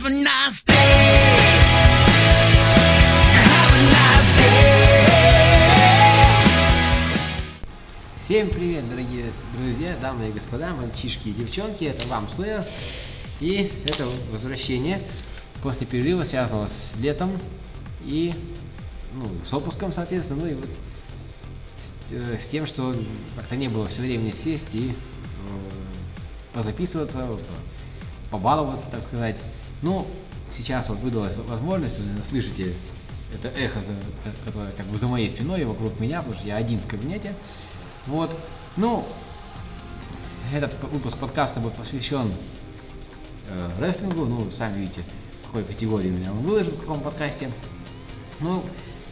Have a nice day. Have a nice day. Всем привет, дорогие друзья, дамы и господа, мальчишки и девчонки, это вам Slayer. И это возвращение после перерыва, связанного с летом и ну, с отпуском, соответственно, ну и вот с, э, с тем, что как-то не было все время сесть и э, позаписываться, по- побаловаться, так сказать. Ну, сейчас вот выдалась возможность, вы слышите это эхо, которое как бы за моей спиной и вокруг меня, потому что я один в кабинете. Вот. Ну, этот выпуск подкаста будет посвящен э, рестлингу. Ну, сами видите, какой категории меня он выложен, в каком подкасте. Ну,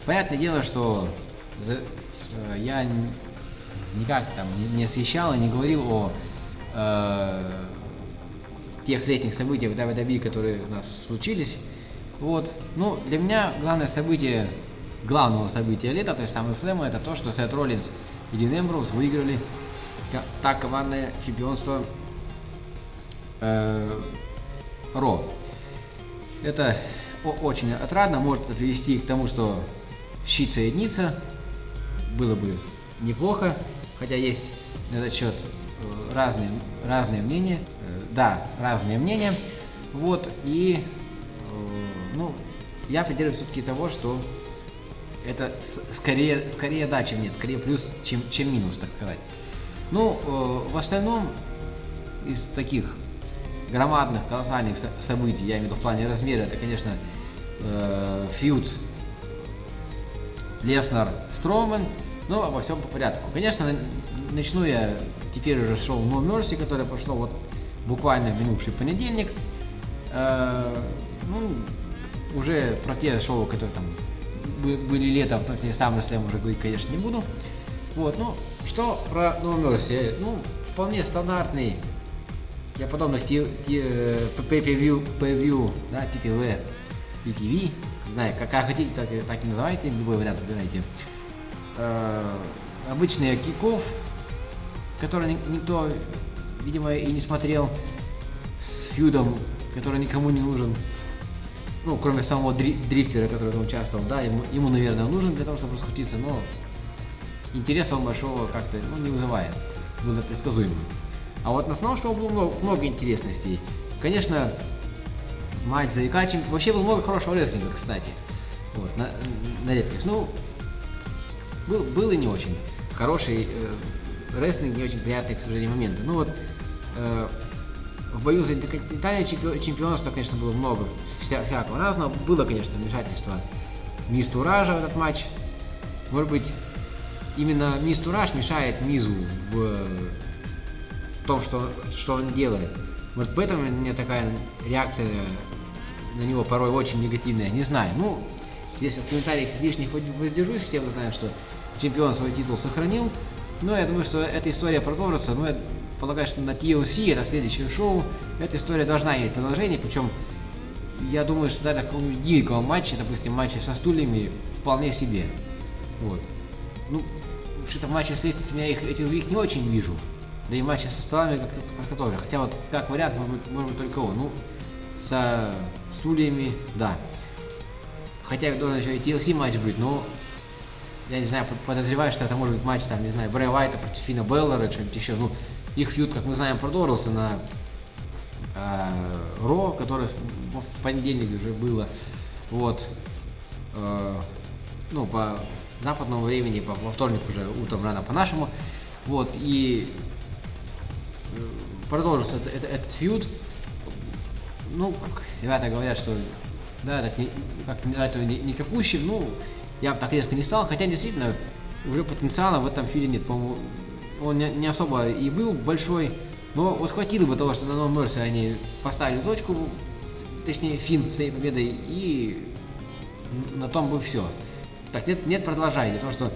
понятное дело, что за- э, я никак там не, не освещал и не говорил о э, тех летних событиях в WWE, которые у нас случились. Вот. Ну, для меня главное событие, главного события лета, то есть SummerSlam, это то, что Сет Роллинс и Дин Эмброуз выиграли так командное чемпионство э, Ро. Это очень отрадно, может привести к тому, что щит соединится, было бы неплохо, хотя есть на этот счет э, разные, разные мнения, Э, да, разные мнения, вот, и, э, ну, я придерживаюсь все-таки того, что это скорее, скорее да, чем нет, скорее плюс, чем, чем минус, так сказать. Ну, э, в остальном, из таких громадных, колоссальных со- событий, я имею в виду в плане размера, это, конечно, э, фьюд Леснер Строумен, но обо всем по порядку. Конечно, на- начну я теперь уже шоу No Mercy, которое прошло вот буквально минувший понедельник. Э, ну, уже про те шоу, которые там бы- были летом, но те самые слэм уже говорить, конечно, не буду. Вот, ну, что про No Mercy? Ну, вполне стандартный для подобных те, те, э, да, PPV, PPV, не знаю, как, как хотите, так, так и называйте, любой вариант выбирайте. Э, обычный киков, который ни- никто, видимо, и не смотрел, с фьюдом, который никому не нужен. Ну, кроме самого дри- дрифтера, который там участвовал, да, ему, ему, наверное, нужен для того, чтобы раскрутиться, но интереса он большого как-то ну, не вызывает. Было предсказуемо. А вот на основном шоу было много, много интересностей. Конечно, матч за чем- Вообще было много хорошего рестлинга, кстати. Вот, на, на редкость. Ну, был, был и не очень. Хороший э, рестлинг, не очень приятные, к сожалению, моменты. Ну вот, в бою за чемпио- чемпионство, конечно, было много вся- всякого разного. Было, конечно, вмешательство Мисс Туража в этот матч. Может быть, именно Мисс Тураж мешает Мизу в э, том, что, что он делает. Может, поэтому у меня такая реакция на него порой очень негативная, не знаю. Ну, если в комментариях излишних воз- воздержусь, все мы знаем, что чемпион свой титул сохранил. Но я думаю, что эта история продолжится. Но полагаю, что на TLC, это следующее шоу, эта история должна иметь продолжение. Причем, я думаю, что даже какого-нибудь дикого матча, допустим, матча со стульями, вполне себе. Вот. Ну, что-то в матче с лестницами я их, этих двоих не очень вижу. Да и матчи со столами как-то, как-то тоже. Хотя вот как вариант, может быть, может быть только он. Ну, со стульями, да. Хотя должен еще и TLC матч быть, но я не знаю, под- подозреваю, что это может быть матч, там, не знаю, Брэя Уайта против Фина Беллера, что-нибудь еще. Ну, их фьюд, как мы знаем, продолжился на э, Ро, которое в понедельник уже было. Вот. Э, ну, по западному времени, по, во вторник уже утром рано по-нашему. Вот, и э, продолжился это- это- этот фьюд. Ну, как ребята говорят, что да, так не, как, не- это не, никакущий, ну, я бы так резко не стал, хотя действительно уже потенциала в этом фьюде нет, по-моему, он не, не особо и был большой, но вот хватило бы того, что на No Mercy они поставили точку, точнее, фин своей победой, и на том бы все. Так, нет, нет, продолжай, того, что,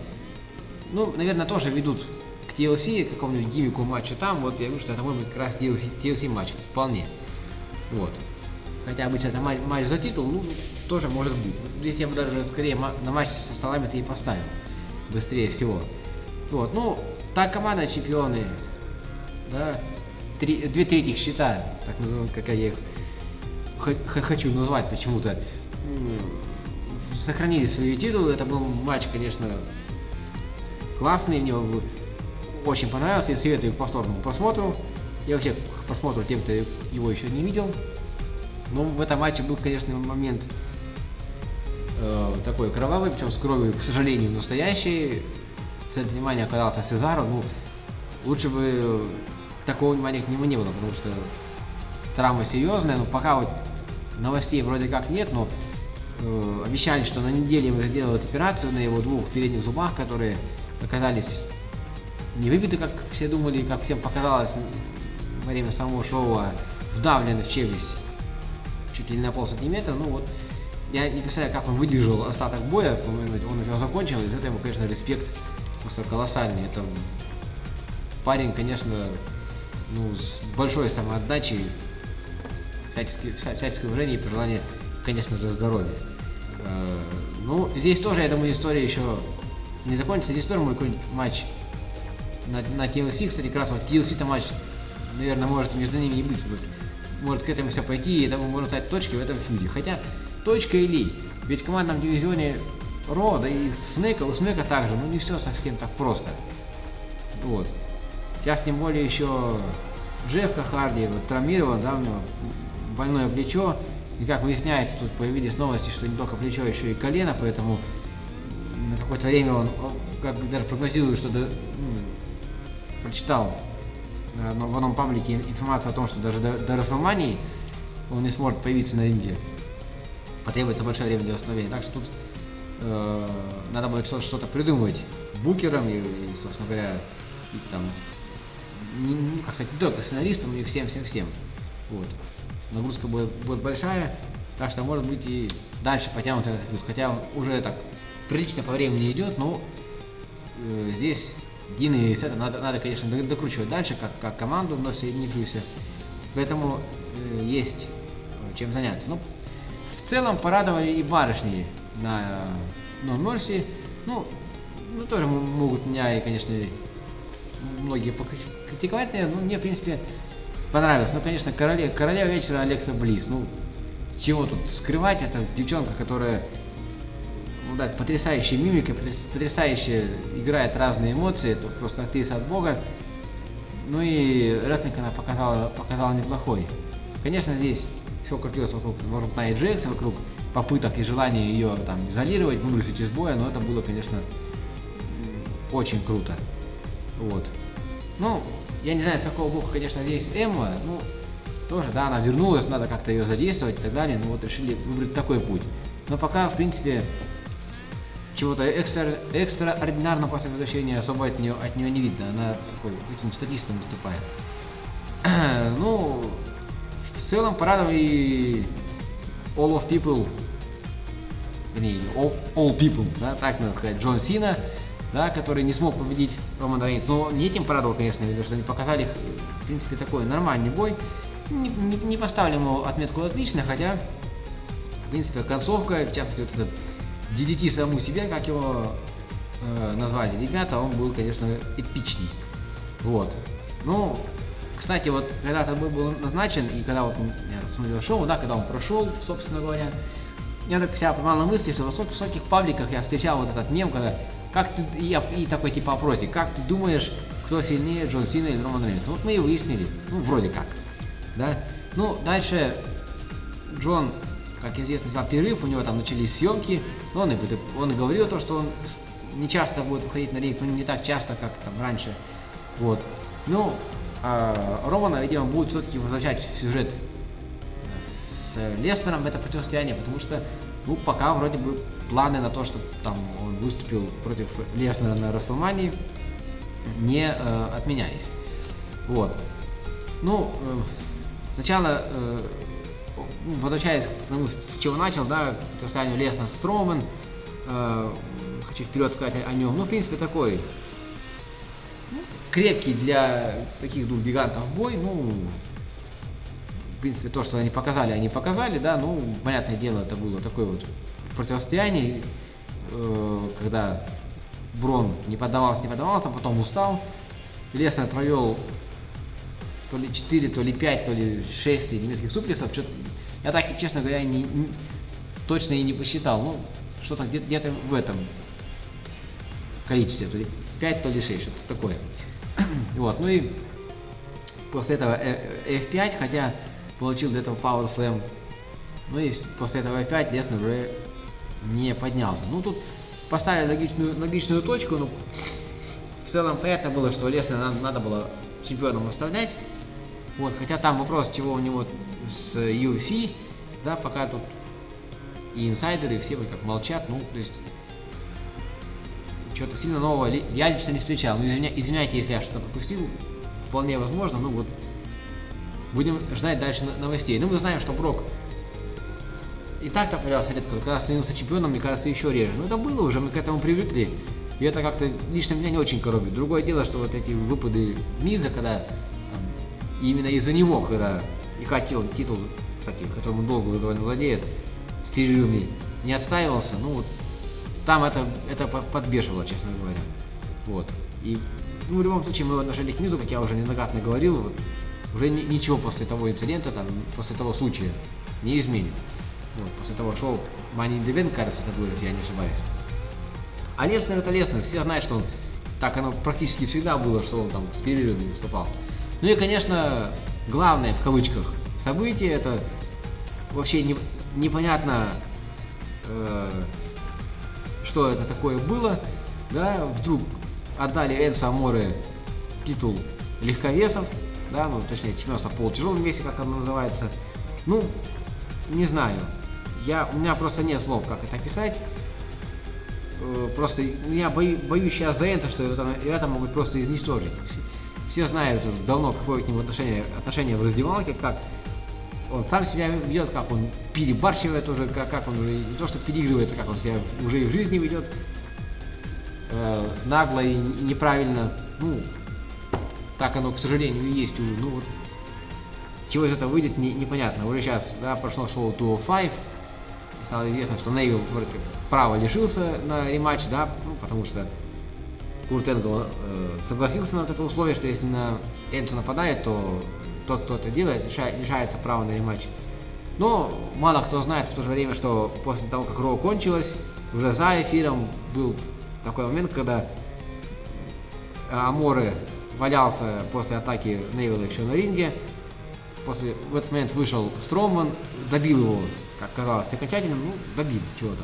ну, наверное, тоже ведут к TLC, к какому-нибудь гиммику матча там, вот я говорю, что это может быть как раз TLC, TLC матч, вполне. Вот. Хотя обычно это матч, матч за титул, ну, тоже может быть. Вот Здесь я бы даже скорее на матч со столами-то и поставил. Быстрее всего. Вот, ну, так команда чемпионы, да, три, две трети счета, так называемые, как я их хочу назвать почему-то, сохранили свои титулы. Это был матч, конечно, классный, мне очень понравился. Я советую к повторному просмотру. Я вообще к просмотру тем, кто его еще не видел. Но в этом матче был, конечно, момент э, такой кровавый, причем с кровью, к сожалению, настоящей. В центре внимания оказался Сезаро. Ну, лучше бы такого внимания к нему не было, потому что травма серьезная. Но пока вот новостей вроде как нет, но э, обещали, что на неделе ему сделают операцию на его двух передних зубах, которые оказались не выбиты, как все думали, как всем показалось во время самого шоу, а вдавлены в челюсть чуть ли не на пол сантиметра. Ну вот, я не представляю, как он выдержал остаток боя, он его закончил, из этого ему, конечно, респект просто колоссальный. Это парень, конечно, ну, с большой самоотдачей, всяческие, вся- всяческое уважение и пожелание, конечно же, здоровья. Э, Ну, здесь тоже, я думаю, история еще не закончится. Здесь тоже может какой-нибудь матч на, на TLC, кстати, как раз вот TLC-то матч, наверное, может между ними не быть. Может к этому все пойти, и это можно стать точкой в этом фьюде. Хотя, точка или, ведь в командном дивизионе Ро, да и Снэка, у Снэка также, ну не все совсем так просто. Вот. Сейчас тем более еще Джеффка Харди вот, травмирован, да, у него больное плечо. И как выясняется, тут появились новости, что не только плечо, еще и колено, поэтому на какое-то время он, как даже прогнозирует, что до- м, прочитал э, но в одном паблике информацию о том, что даже до, до WrestleMania он не сможет появиться на ринге. Потребуется большое время для восстановления. Так что тут э, надо что- что-то придумывать букерам и, и, собственно говоря, и там, не, не- как сказать, не только сценаристам, но и всем-всем-всем. Вот. Нагрузка будет, будет большая, так что, может быть, и дальше потянут этот фьюд. Хотя уже так прилично по времени идет, но э, здесь Дин и Сета надо, надо, конечно, до- докручивать дальше, как, как команду вновь соединившуюся. Поэтому э, есть э, чем заняться. Ну, в целом порадовали и барышни на No Mercy. Ну, ну, тоже могут меня и, конечно, многие покри- критиковать, наверное, но мне, в принципе, понравилось. Ну, конечно, короле, королева вечера Алекса Близ. Ну, чего тут скрывать, это девчонка, которая ну да, потрясающая мимика, потряс- потрясающе играет разные эмоции, это просто актриса от бога. Ну и рестлинг она показала, показала неплохой. Конечно, здесь все крутилось вокруг, вокруг Найи Джекс, вокруг попыток и желания ее там изолировать, выбросить из боя, но это было, конечно, очень круто. Вот. Ну, я не знаю, с какого бока, конечно, здесь Эмма, ну, тоже, да, она вернулась, надо как-то ее задействовать и так далее, ну вот решили выбрать такой путь. Но пока, в принципе, чего-то экстра, экстраординарного после возвращения особо от нее, от нее не видно. Она такой, таким статистом выступает. ну, в целом порадовали All of People, вернее, of All People, да, так надо сказать, Джон Сина, да, который не смог победить Роман Рейнс. Но не этим порадовал, конечно, потому что они показали, в принципе, такой нормальный бой. Не, не, не поставили ему отметку отлично, хотя, в принципе, концовка, в частности, вот этот DDT саму себе, как его э, назвали ребята, он был, конечно, эпичный. Вот. Ну, кстати, вот когда этот бой был назначен, и когда вот я смотрел шоу, да, когда он прошел, собственно говоря, я так себя поймал на мысли, что в высоких, высоких пабликах я встречал вот этот мем, когда как ты, и, и такой типа опросик, как ты думаешь, кто сильнее, Джон Сина или Роман Рейнс? Вот мы и выяснили, ну, вроде как, да. Ну, дальше Джон, как известно, взял перерыв, у него там начались съемки, но он и, он и говорил то, что он не часто будет выходить на ринг, ну не так часто, как там раньше. Вот. Ну, а Романа, видимо, будет все-таки возвращать в сюжет с Лестером в это противостояние, потому что, ну, пока вроде бы планы на то, что там он выступил против Леснера на Расселмании, не э, отменялись. Вот. Ну, э, сначала, э, ну, возвращаясь к тому, с чего начал, да, к противостоянию Леснер Строумен, э, хочу вперед сказать о, о нем. Ну, в принципе, такой ну, крепкий для таких двух гигантов бой, ну, принципе, то, что они показали, они показали, да, ну, понятное дело, это было такое вот противостояние, э, когда Брон не поддавался, не поддавался, потом устал. Леснер провел то ли 4, то ли 5, то ли 6 немецких суплексов, Я так, честно говоря, не, не- точно и не посчитал. Ну, что-то где- где-то в этом количестве. То ли 5, то ли 6, что-то такое. вот, ну и после этого э, э, F5, хотя получил до этого Power Slam. Ну и после этого F5 Леснер уже не поднялся. Ну тут поставили логичную, логичную точку, но в целом понятно было, что Леснера надо, надо было чемпионом оставлять. Вот, хотя там вопрос, чего у него с UFC, да, пока тут и инсайдеры, и все вот как молчат, ну, то есть чего-то сильно нового я лично не встречал. Ну, извиня- извиняйте, если я что-то пропустил, вполне возможно, ну вот будем ждать дальше но- новостей. Ну, мы знаем, что Брок и так-то появлялся редко, когда становился чемпионом, мне кажется, еще реже. Но это было уже, мы к этому привыкли. И это как-то лично меня не очень коробит. Другое дело, что вот эти выпады Миза, когда там, именно из-за него, когда и хотел титул, кстати, которым он долго уже довольно владеет, с перерывами, не отстаивался, ну вот там это, это по- подбешивало, честно говоря. Вот. И ну, в любом случае мы в отношении к Мизу, как я уже неоднократно говорил, вот, уже ни- ничего после того инцидента, там, после того случая не изменит. Вот, после того шоу Money in the Bank, кажется, это было, если я не ошибаюсь. А Леснер это Леснер, все знают, что он так оно практически всегда было, что он там с перерывами выступал. Ну и, конечно, главное в кавычках событие это вообще не- непонятно, э, что это такое было, да, вдруг отдали Энсо Аморе титул легковесов, да, ну, точнее, чемпионство в полутяжелом весе, как оно называется. Ну, не знаю, я, у меня просто нет слов, как это описать. Э, Просто я бою- боюсь сейчас за Энса, что это, это могут просто изничтожить. Все знают уже давно, какое к нему отношение, отношение в раздевалке, как он сам себя ведет, как он перебарщивает уже, как, как он уже не то что переигрывает, а как он себя уже и в жизни ведет э, нагло и неправильно. Ну, так оно, к сожалению, и есть уже. Ну, вот, чего из этого выйдет, не- непонятно. Уже сейчас, да, прошло шоу 205, и стало известно, что Нейвил вроде как право лишился на рематч, да, ну, потому что Курт Энгл э, согласился на это условие, что если на Энсу нападает, то тот, кто это делает, лиша- лишается права на рематч. Но мало кто знает в то же время, что после того, как Роу кончилось, уже за эфиром был такой момент, когда Аморе валялся после атаки Невилла еще на ринге. После, в этот момент вышел Строман, добил его, как казалось, окончательно, ну, добил чего-то.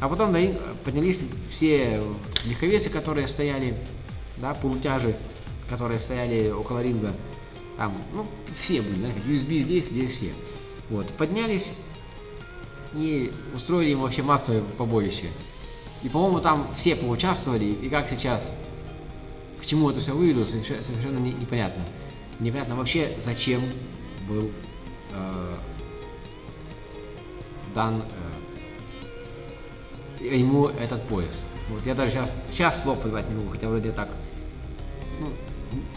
А потом на ринг поднялись все легковесы, которые стояли, да, полутяжи, которые стояли около ринга. Там, ну, все были, да, как USB здесь, здесь все. Вот, поднялись и устроили им вообще массовое побоище. И, по-моему, там все поучаствовали, и как сейчас, к чему это все выведут, соверше- совершенно не- непонятно. Непонятно вообще, зачем был э, дан э, ему этот пояс. Вот я даже сейчас, сейчас слов подбивать не могу, хотя вроде так, ну,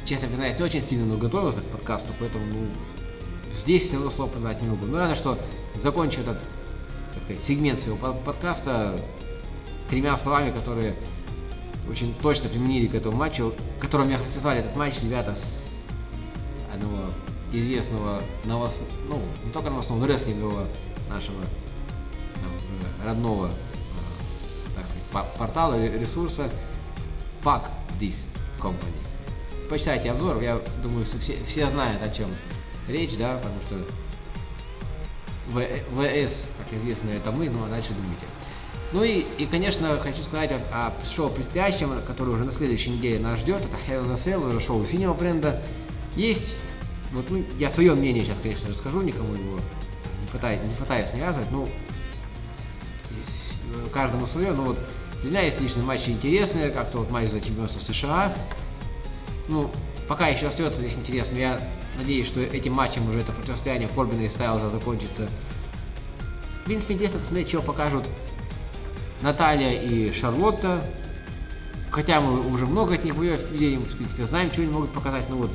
честно признаюсь, не очень сильно но готовился к подкасту, поэтому, ну, здесь все равно слов подбивать не могу. Ну, разве что закончу этот, так сказать, сегмент своего по- подкаста тремя словами, которые очень точно применили к этому матчу, которым я назвали этот матч ребята с одного известного новос... ну, не только новостного, но рестлингового нашего там, родного, э, так сказать, по- портала, ре- ресурса Fuck This Company. Почитайте обзор, я думаю, все, все знают, о чем речь, да, потому что В- ВС, как известно, это мы, ну а дальше думайте. Ну и, и, конечно, хочу сказать о, о шоу предстоящем, которое уже на следующей неделе нас ждет. Это Hell in a Cell, уже шоу синего бренда. Есть, вот, ну, я свое мнение сейчас, конечно, расскажу, никому его не, пытаюсь, не пытаюсь навязывать, ну, э, каждому свое, но вот для меня есть личные матчи интересные, как то вот матч за чемпионство США. Ну, пока еще остается здесь интересно, я надеюсь, что этим матчем уже это противостояние Корбина и Стайлза закончится. В принципе, интересно посмотреть, чего покажут Наталья и Шарлотта. Хотя мы уже много от них боев видели, в принципе, знаем, что они могут показать, ну вот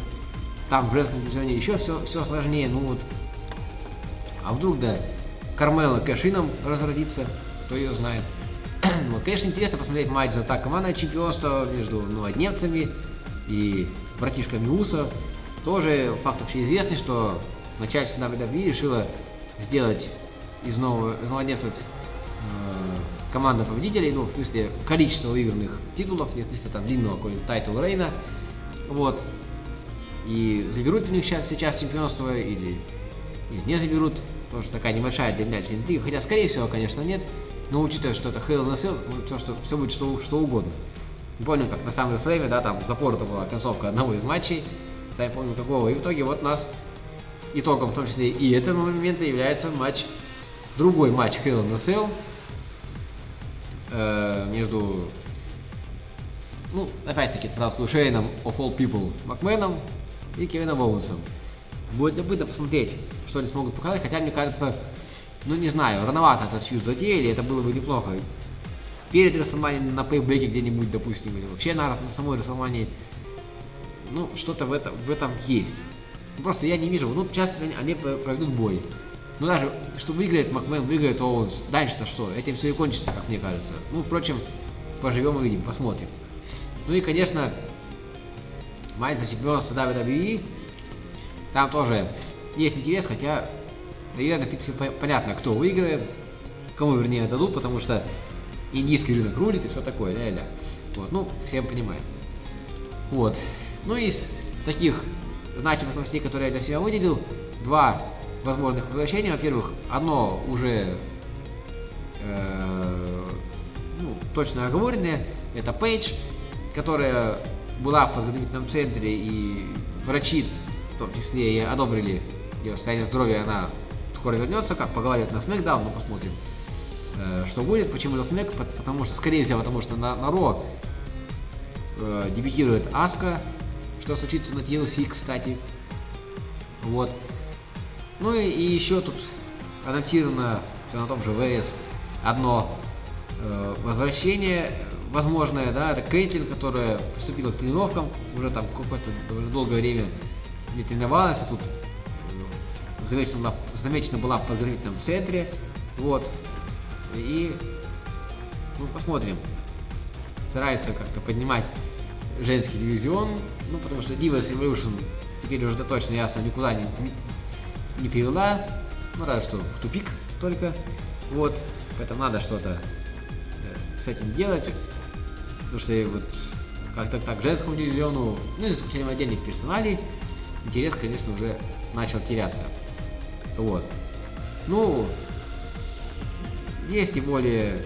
там в женском дивизионе еще все, все сложнее, ну вот. А вдруг, да, Кармелла cash-in ом разродится, кто ее знает. вот, конечно, интересно посмотреть матч за так командное чемпионство между новодневцами и братишками Усо. Тоже факт общеизвестный, что начальство WWE решило сделать из нового, из молодецов э, команда победителей, ну, в смысле, количество выигранных титулов, не в смысле там длинного какой-нибудь title reign а, вот, и заберут у них сейчас, сейчас чемпионство или, или не заберут, что такая небольшая для меня интрига, хотя, скорее всего, конечно, нет, но учитывая, что это Hell in a Cell, ну, то, что все будет что, что угодно. Не помню, как на самом слэме, да, там запорта была концовка одного из матчей, сами помню какого, и в итоге вот нас итогом, в том числе и этого момента, является матч, другой матч Hell in a Cell, э, между, ну, опять-таки, фразку Шейном of all people Макменом и Кевином Оуэнсом. Будет любопытно посмотреть, что они смогут показать, хотя, мне кажется, ну, не знаю, рановато этот фьюд затеяли, это было бы неплохо. Перед Расселманией на пейбеке где-нибудь, допустим, или вообще на, на самой Расселмании, ну, что-то в этом, в этом есть. Просто я не вижу, ну, сейчас они проведут бой. Ну, даже, что выиграет Макмен, выиграет Оуэнс. Дальше-то что? Этим все и кончится, как мне кажется. Ну, впрочем, поживем и видим, посмотрим. Ну и, конечно, матч за чемпионство WWE. Там тоже есть интерес, хотя, наверное, в принципе, по- понятно, кто выиграет, кому, вернее, дадут, потому что индийский рынок рулит и все такое, ля-ля. Вот, ну, всем понимаем. Вот. Ну, из таких значимых новостей, которые я для себя выделил, два возможных возвращения. Во-первых, одно уже э, ну, точно оговоренное, это Пейдж, которая была в подготовительном центре, и врачи в том числе и одобрили ее состояние здоровья, она скоро вернется, как поговаривают на SmackDown, но посмотрим, э, что будет. Почему за Смэк? Пот- Потому что, скорее всего, потому что на, на Ро э, дебютирует Аска, что случится на TLC, кстати. Вот. Ну и, и еще тут анонсировано все на том же ВС одно э, возвращение возможное, да, это Кейтлин, которая приступила к тренировкам, уже там какое-то довольно долгое время не тренировалась, а тут э, замечена, замечена была в подготовительном центре, вот, и, ну, посмотрим, старается как-то поднимать женский дивизион, ну, потому что Divas Evolution теперь уже точно ясно никуда не, не- привела, ну, разве что в тупик только, вот, поэтому надо что-то э, с этим делать, потому что вот как-то так женскому дивизиону, ну, за исключением отдельных персоналей, интерес, конечно, уже начал теряться, вот. Ну, есть и более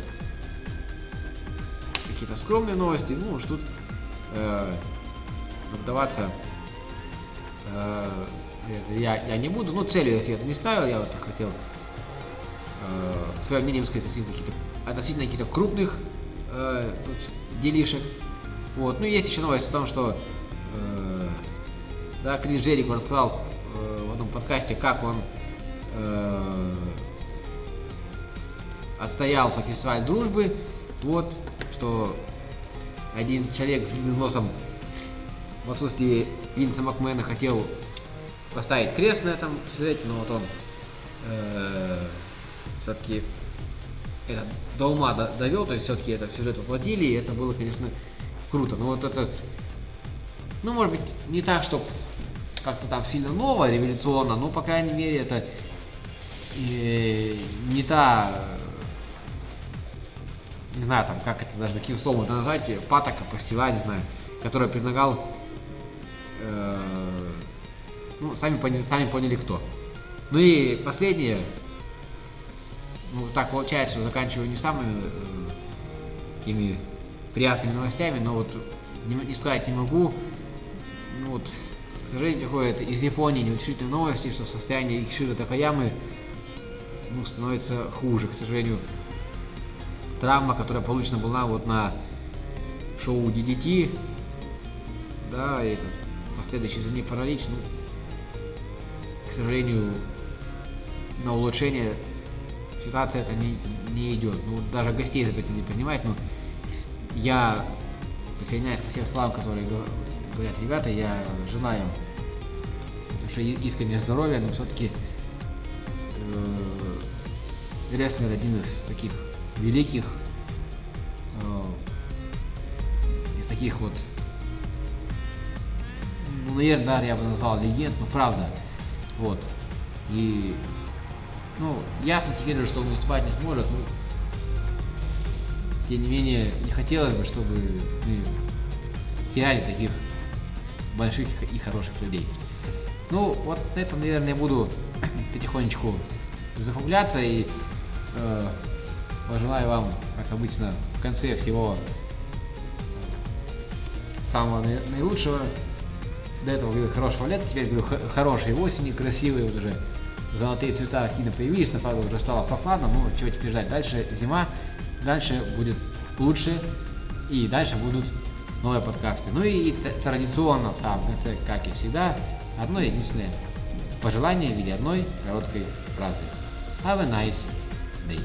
какие-то скромные новости, ну уж тут э, вдаваться э, я, я не буду, ну целью я себе это не ставил, я вот хотел э, свое мнение сказать относительно каких-то, относительно каких-то крупных э, тут делишек. Вот. Ну есть еще новость о том, что э, да, Крис Джерико рассказал э, в одном подкасте, как он э, отстоялся фестиваль дружбы. Вот, что один человек с длинным носом в отсутствии Винса Макмена хотел поставить крест на этом сюжете, но вот он все-таки это до ума до- довел, то есть все-таки этот сюжет воплотили, и это было, конечно, круто. Но вот это, ну, может быть, не так, что как-то там сильно ново, революционно, но, по крайней мере, это э, не та, э, не знаю, там, как это даже таким словом это назвать, э, патока, пастила, не знаю, которая предлагал, э, ну, сами, поняли, сами поняли кто. Ну и последнее, ну, так получается, что заканчиваю не самыми э, приятными новостями, но вот не, не сказать не могу. Ну вот, к сожалению, приходят из Японии неутешительные новости, что состояние Икшира Такаямы ну, становится хуже, к сожалению. Травма, которая получена была вот на шоу DDT, да, и последующий за ней паралич, ну, к сожалению, на улучшение ситуация это не, не идет. Ну, даже гостей запретили принимать, но я присоединяюсь ко всем словам, которые го- говорят ребята, я желаю душе искреннее здоровья, но все-таки э, рестлер один из таких великих, э, из таких вот, ну, наверное, да, я бы назвал легенд, но правда, вот. И Ну, ясно теперь что он выступать не сможет, но тем не менее, не хотелось бы, чтобы мы теряли таких больших и хороших людей. Ну, вот на этом, наверное, я буду потихонечку закругляться и э, пожелаю вам, как обычно, в конце всего самого наи- наилучшего. До этого говорил хорошего лета, теперь говорю х- хорошей осени, красивые вот уже золотые цвета активно появились, на правда уже стало прохладно, ну чего теперь ждать, дальше зима, дальше будет лучше и дальше будут новые подкасты. Ну и т- традиционно в самом конце, как и всегда, одно единственное пожелание в виде одной короткой фразы. Have a nice day.